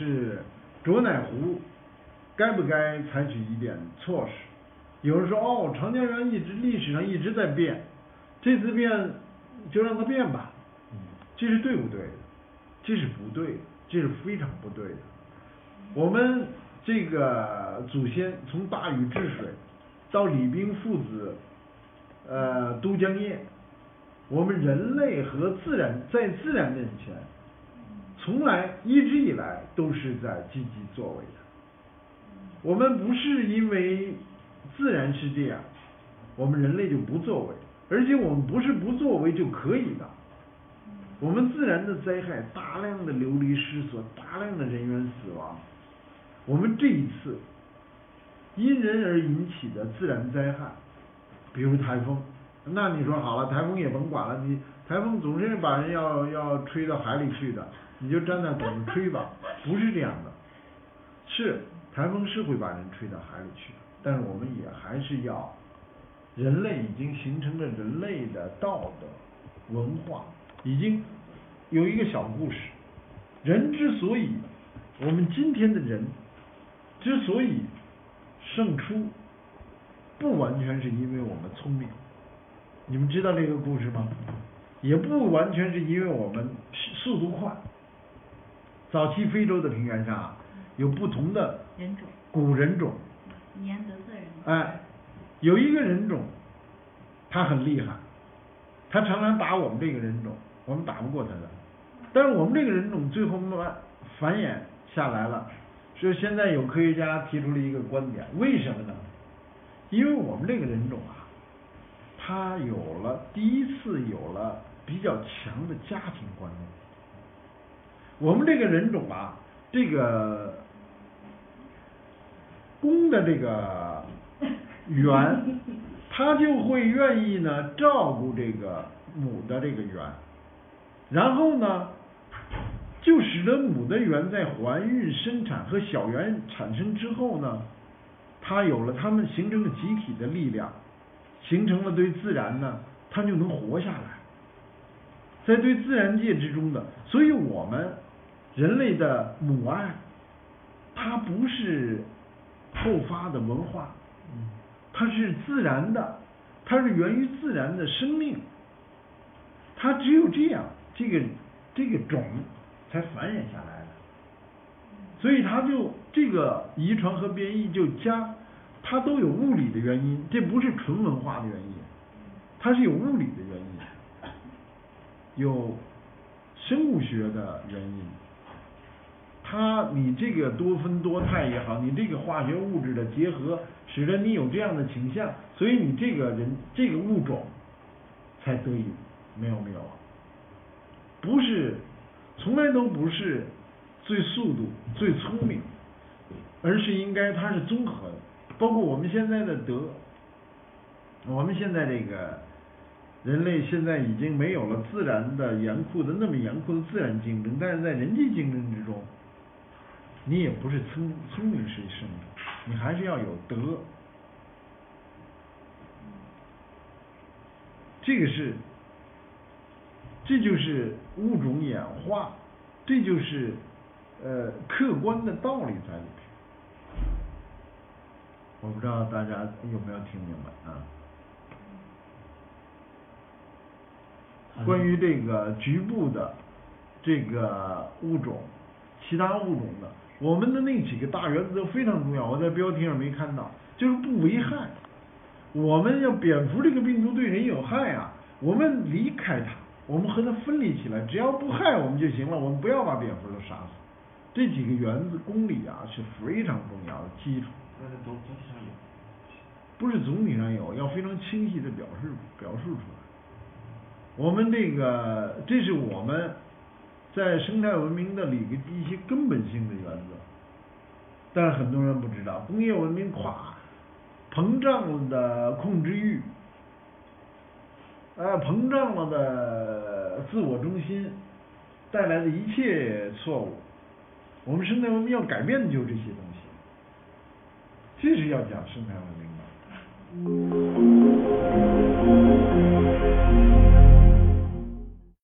是卓乃湖，该不该采取一点措施？有人说哦，长江源一直历史上一直在变，这次变就让它变吧，这是对不对的？这是不对的，这是非常不对的。我们这个祖先从大禹治水到李冰父子呃都江堰，我们人类和自然在自然面前，从来一直以来都是在积极作为的。我们不是因为自然是这样，我们人类就不作为，而且我们不是不作为就可以的。我们自然的灾害，大量的流离失所，大量的人员死亡。我们这一次因人而引起的自然灾害，比如台风，那你说好了，台风也甭管了，你台风总是把人要要吹到海里去的，你就站那等着吹吧，不是这样的。是台风是会把人吹到海里去的，但是我们也还是要，人类已经形成了人类的道德文化。已经有一个小故事，人之所以我们今天的人之所以胜出，不完全是因为我们聪明，你们知道这个故事吗？也不完全是因为我们速度快。早期非洲的平原上有不同的人种，古人种，尼安德特人，哎，有一个人种，他很厉害，他常常打我们这个人种。我们打不过他的，但是我们这个人种最后慢慢繁衍下来了，所以现在有科学家提出了一个观点，为什么呢？因为我们这个人种啊，他有了第一次有了比较强的家庭观念，我们这个人种啊，这个公的这个猿，他就会愿意呢照顾这个母的这个猿。然后呢，就使得母的猿在怀孕、生产和小猿产生之后呢，它有了它们形成了集体的力量，形成了对自然呢，它就能活下来。在对自然界之中的，所以我们人类的母爱，它不是后发的文化，它是自然的，它是源于自然的生命，它只有这样。这个这个种才繁衍下来的，所以它就这个遗传和变异就加，它都有物理的原因，这不是纯文化的原因，它是有物理的原因，有生物学的原因，它你这个多酚多肽也好，你这个化学物质的结合，使得你有这样的倾向，所以你这个人这个物种才得以没有没有。不是，从来都不是最速度、最聪明，而是应该它是综合的。包括我们现在的德，我们现在这个人类现在已经没有了自然的严酷的那么严酷的自然竞争，但是在人际竞争之中，你也不是聪聪明是胜的，你还是要有德。这个是。这就是物种演化，这就是呃客观的道理在里面。我不知道大家有没有听明白啊？关于这个局部的这个物种，其他物种的，我们的那几个大原则非常重要。我在标题上没看到，就是不危害。我们要蝙蝠这个病毒对人有害啊，我们离开它。我们和它分离起来，只要不害我们就行了。我们不要把蝙蝠都杀死。这几个原则公理啊是非常重要的基础。那是总总体上有。不是总体上有，要非常清晰的表示表述出来。我们这个这是我们在生态文明的里个一些根本性的原则，但是很多人不知道，工业文明垮，膨胀了的控制欲。呃，膨胀了的自我中心带来的一切错误，我们生态文明要改变的就是这些东西，这是要讲生态文明的。